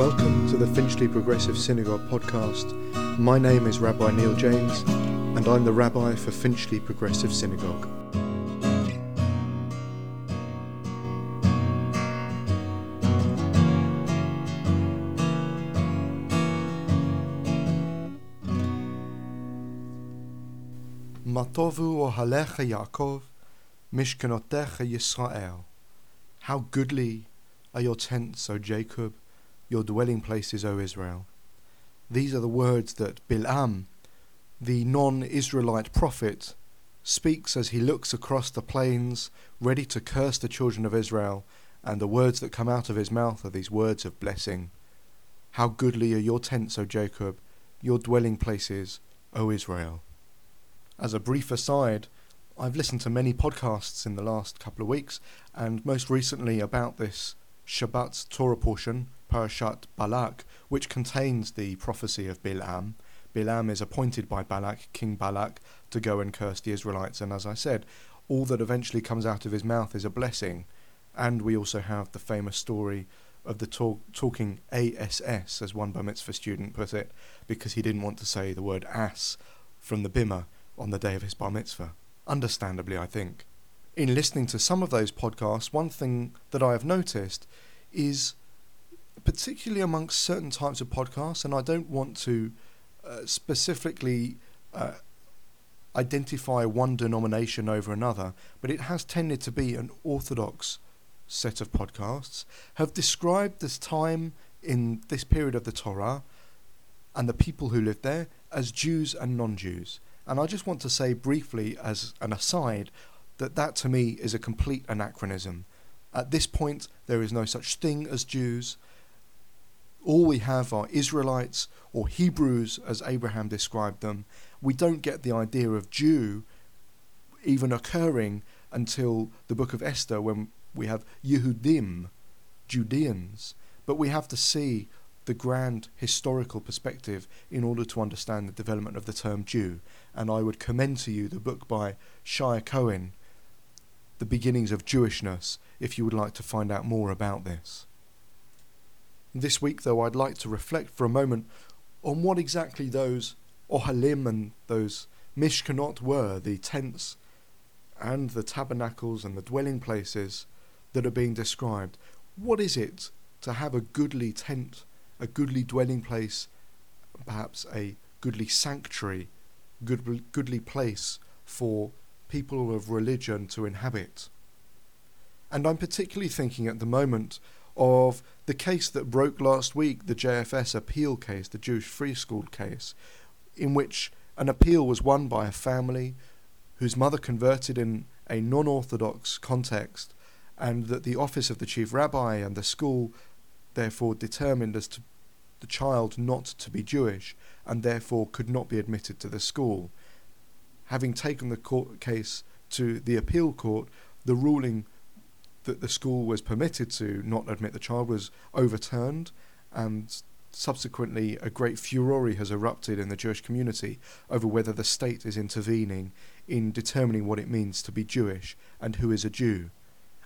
Welcome to the Finchley Progressive Synagogue podcast. My name is Rabbi Neil Janes, and I'm the rabbi for Finchley Progressive Synagogue. Matovu ohalecha Yaakov, mishkanotecha Yisrael. How goodly are your tents, O Jacob, your dwelling places, O Israel. These are the words that Bilam, the non Israelite prophet, speaks as he looks across the plains, ready to curse the children of Israel, and the words that come out of his mouth are these words of blessing. How goodly are your tents, O Jacob, your dwelling places, O Israel. As a brief aside, I've listened to many podcasts in the last couple of weeks, and most recently about this Shabbat Torah portion, Parashat Balak, which contains the prophecy of Bilam. Bilam is appointed by Balak, King Balak, to go and curse the Israelites, and as I said, all that eventually comes out of his mouth is a blessing. And we also have the famous story of the talk, talking ASS, as one Bar Mitzvah student put it, because he didn't want to say the word ass from the bimah on the day of his Bar Mitzvah. Understandably, I think in listening to some of those podcasts, one thing that I have noticed is particularly amongst certain types of podcasts, and I don't want to uh, specifically uh, identify one denomination over another, but it has tended to be an orthodox set of podcasts, have described this time in this period of the Torah and the people who lived there as Jews and non Jews. And I just want to say briefly, as an aside, that that to me is a complete anachronism. At this point, there is no such thing as Jews. All we have are Israelites or Hebrews, as Abraham described them. We don't get the idea of Jew even occurring until the book of Esther, when we have Yehudim, Judeans. But we have to see the grand historical perspective in order to understand the development of the term Jew. And I would commend to you the book by Shaye Cohen, the beginnings of Jewishness if you would like to find out more about this. This week, though, I'd like to reflect for a moment on what exactly those Ohalim and those Mishkanot were, the tents and the tabernacles and the dwelling places that are being described. What is it to have a goodly tent, a goodly dwelling place, perhaps a goodly sanctuary, good, goodly place for people of religion to inhabit. And I'm particularly thinking at the moment of the case that broke last week, the JFS appeal case, the Jewish Free School case, in which an appeal was won by a family whose mother converted in a non Orthodox context, and that the office of the chief rabbi and the school therefore determined as to the child not to be Jewish and therefore could not be admitted to the school. Having taken the court case to the appeal court, the ruling that the school was permitted to not admit the child was overturned, and subsequently a great furore has erupted in the Jewish community over whether the state is intervening in determining what it means to be Jewish and who is a Jew.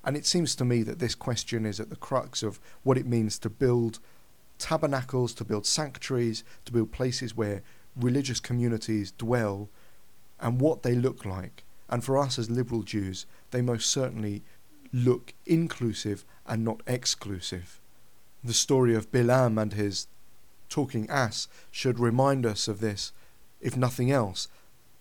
And it seems to me that this question is at the crux of what it means to build tabernacles, to build sanctuaries, to build places where religious communities dwell and what they look like. And for us as liberal Jews, they most certainly look inclusive and not exclusive. The story of Bilam and his talking ass should remind us of this, if nothing else,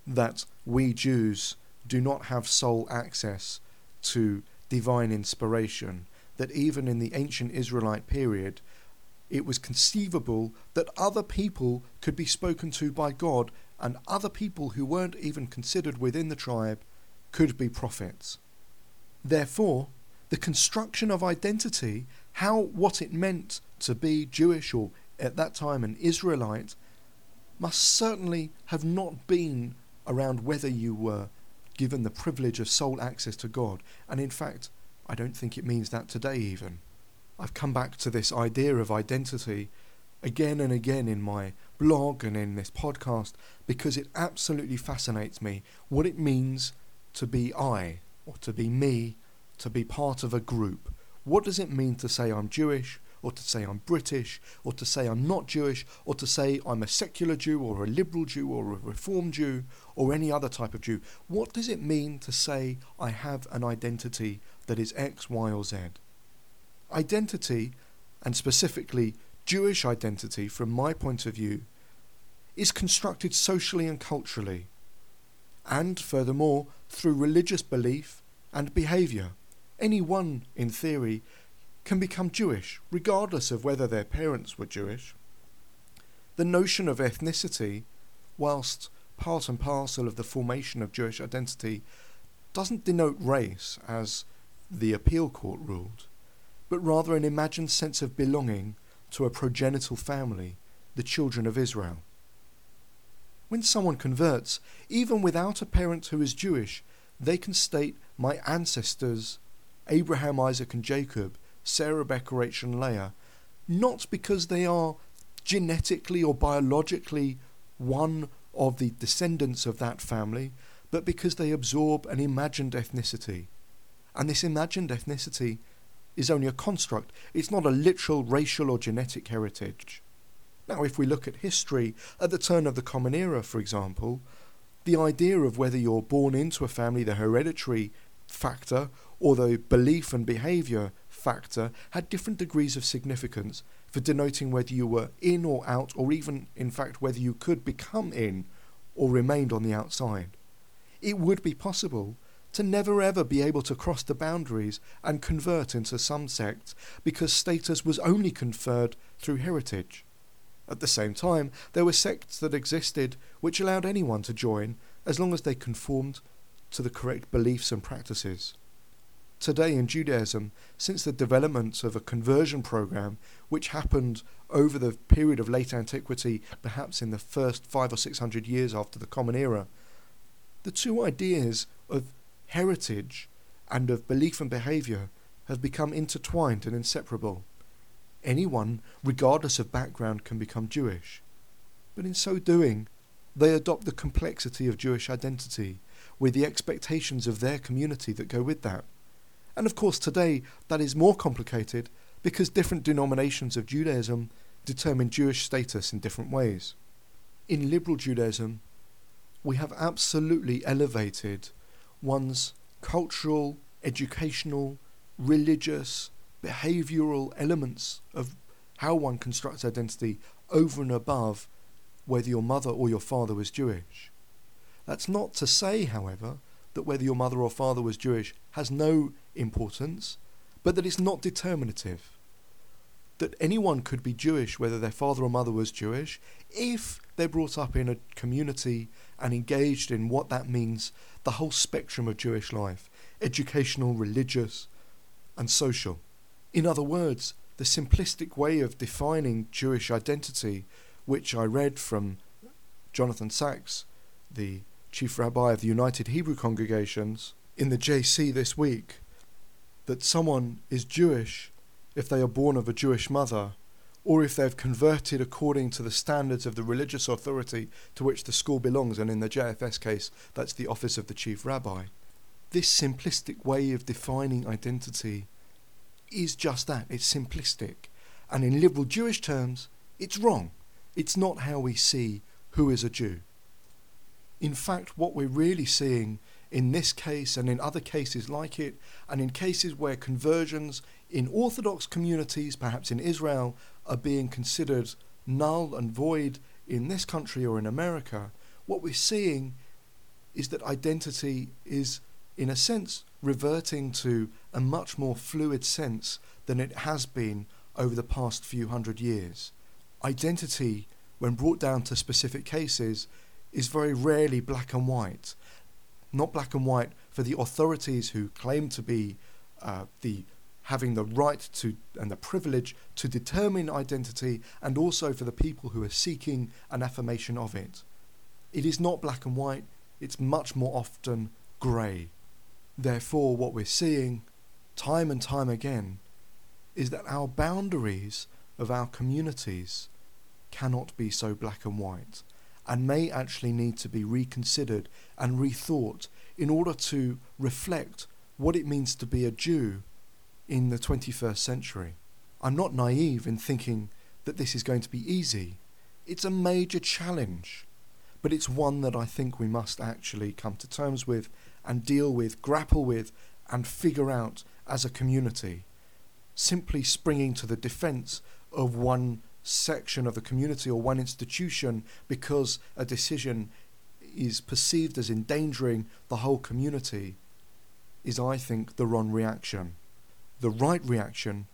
that we Jews do not have sole access to divine inspiration, that even in the ancient Israelite period, it was conceivable that other people could be spoken to by God and other people who weren't even considered within the tribe could be prophets. Therefore, the construction of identity, how what it meant to be Jewish or at that time an Israelite, must certainly have not been around whether you were given the privilege of sole access to God. And in fact, I don't think it means that today even. I've come back to this idea of identity again and again in my blog and in this podcast because it absolutely fascinates me what it means to be I or to be me, to be part of a group. What does it mean to say I'm Jewish or to say I'm British, or to say I'm not Jewish, or to say I'm a secular Jew, or a liberal Jew, or a reformed Jew, or any other type of Jew. What does it mean to say I have an identity that is X, Y, or Z? Identity, and specifically Jewish identity, from my point of view, is constructed socially and culturally, and furthermore through religious belief and behaviour. Anyone, in theory, can become Jewish, regardless of whether their parents were Jewish. The notion of ethnicity, whilst part and parcel of the formation of Jewish identity, doesn't denote race, as the appeal court ruled, but rather an imagined sense of belonging to a progenital family, the children of Israel. When someone converts, even without a parent who is Jewish, they can state, My ancestors, Abraham, Isaac, and Jacob, Sarah, Rebecca, Rachel, and Leah, not because they are genetically or biologically one of the descendants of that family, but because they absorb an imagined ethnicity. And this imagined ethnicity is only a construct, it's not a literal racial or genetic heritage. Now, if we look at history, at the turn of the Common Era, for example, the idea of whether you're born into a family, the hereditary factor, or the belief and behaviour factor, had different degrees of significance for denoting whether you were in or out, or even, in fact, whether you could become in or remained on the outside. It would be possible to never ever be able to cross the boundaries and convert into some sects because status was only conferred through heritage. At the same time, there were sects that existed which allowed anyone to join as long as they conformed to the correct beliefs and practices. Today in Judaism, since the development of a conversion program which happened over the period of late antiquity, perhaps in the first five or six hundred years after the Common Era, the two ideas of heritage and of belief and behaviour have become intertwined and inseparable. Anyone, regardless of background, can become Jewish. But in so doing, they adopt the complexity of Jewish identity, with the expectations of their community that go with that. And of course, today that is more complicated because different denominations of Judaism determine Jewish status in different ways. In liberal Judaism, we have absolutely elevated one's cultural, educational, religious, behavioral elements of how one constructs identity over and above whether your mother or your father was Jewish. That's not to say, however, that whether your mother or father was Jewish has no importance, but that it's not determinative. That anyone could be Jewish whether their father or mother was Jewish if they're brought up in a community and engaged in what that means the whole spectrum of Jewish life educational, religious, and social. In other words, the simplistic way of defining Jewish identity, which I read from Jonathan Sacks, the chief rabbi of the United Hebrew Congregations, in the JC this week, that someone is Jewish if they are born of a Jewish mother, or if they've converted according to the standards of the religious authority to which the school belongs, and in the JFS case, that's the office of the chief rabbi. This simplistic way of defining identity is just that it's simplistic. And in liberal Jewish terms, it's wrong. It's not how we see who is a Jew. In fact, what we're really seeing in this case and in other cases like it, and in cases where conversions in Orthodox communities, perhaps in Israel, are being considered null and void in this country or in America, what we're seeing is that identity is, in a sense, reverting to a much more fluid sense than it has been over the past few hundred years. Identity, when brought down to specific cases, is very rarely black and white not black and white for the authorities who claim to be uh, the having the right to and the privilege to determine identity and also for the people who are seeking an affirmation of it. It is not black and white, it's much more often grey. Therefore, what we're seeing time and time again is that our boundaries of our communities cannot be so black and white and may actually need to be reconsidered and rethought in order to reflect what it means to be a Jew in the 21st century. I'm not naive in thinking that this is going to be easy. It's a major challenge, but it's one that I think we must actually come to terms with and deal with, grapple with, and figure out as a community. Simply springing to the defence of one section of the community or one institution because a decision is perceived as endangering the whole community is, I think, the wrong reaction. The right reaction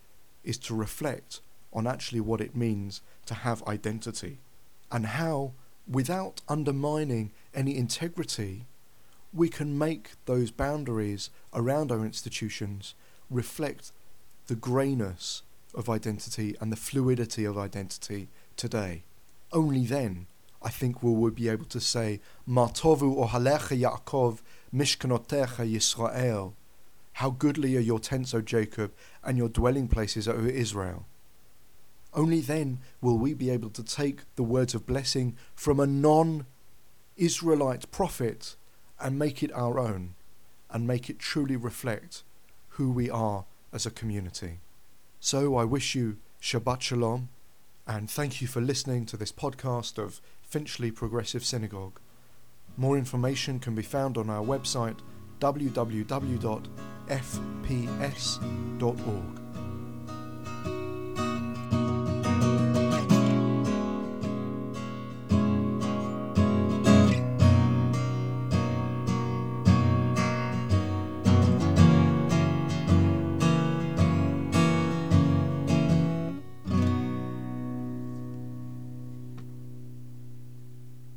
is to reflect on actually what it means to have identity and how, without undermining any integrity, we can make those boundaries around our institutions reflect the greyness of identity and the fluidity of identity today. Only then, I think will we be able to say, Matovu ohalecha Yaakov mishkanotecha Yisrael. How goodly are your tents, O Jacob, and your dwelling places, O Israel. Only then will we be able to take the words of blessing from a non Israelite prophet and make it our own and make it truly reflect who we are as a community. So I wish you Shabbat Shalom and thank you for listening to this podcast of Finchley Progressive Synagogue. More information can be found on our website www.fps.org.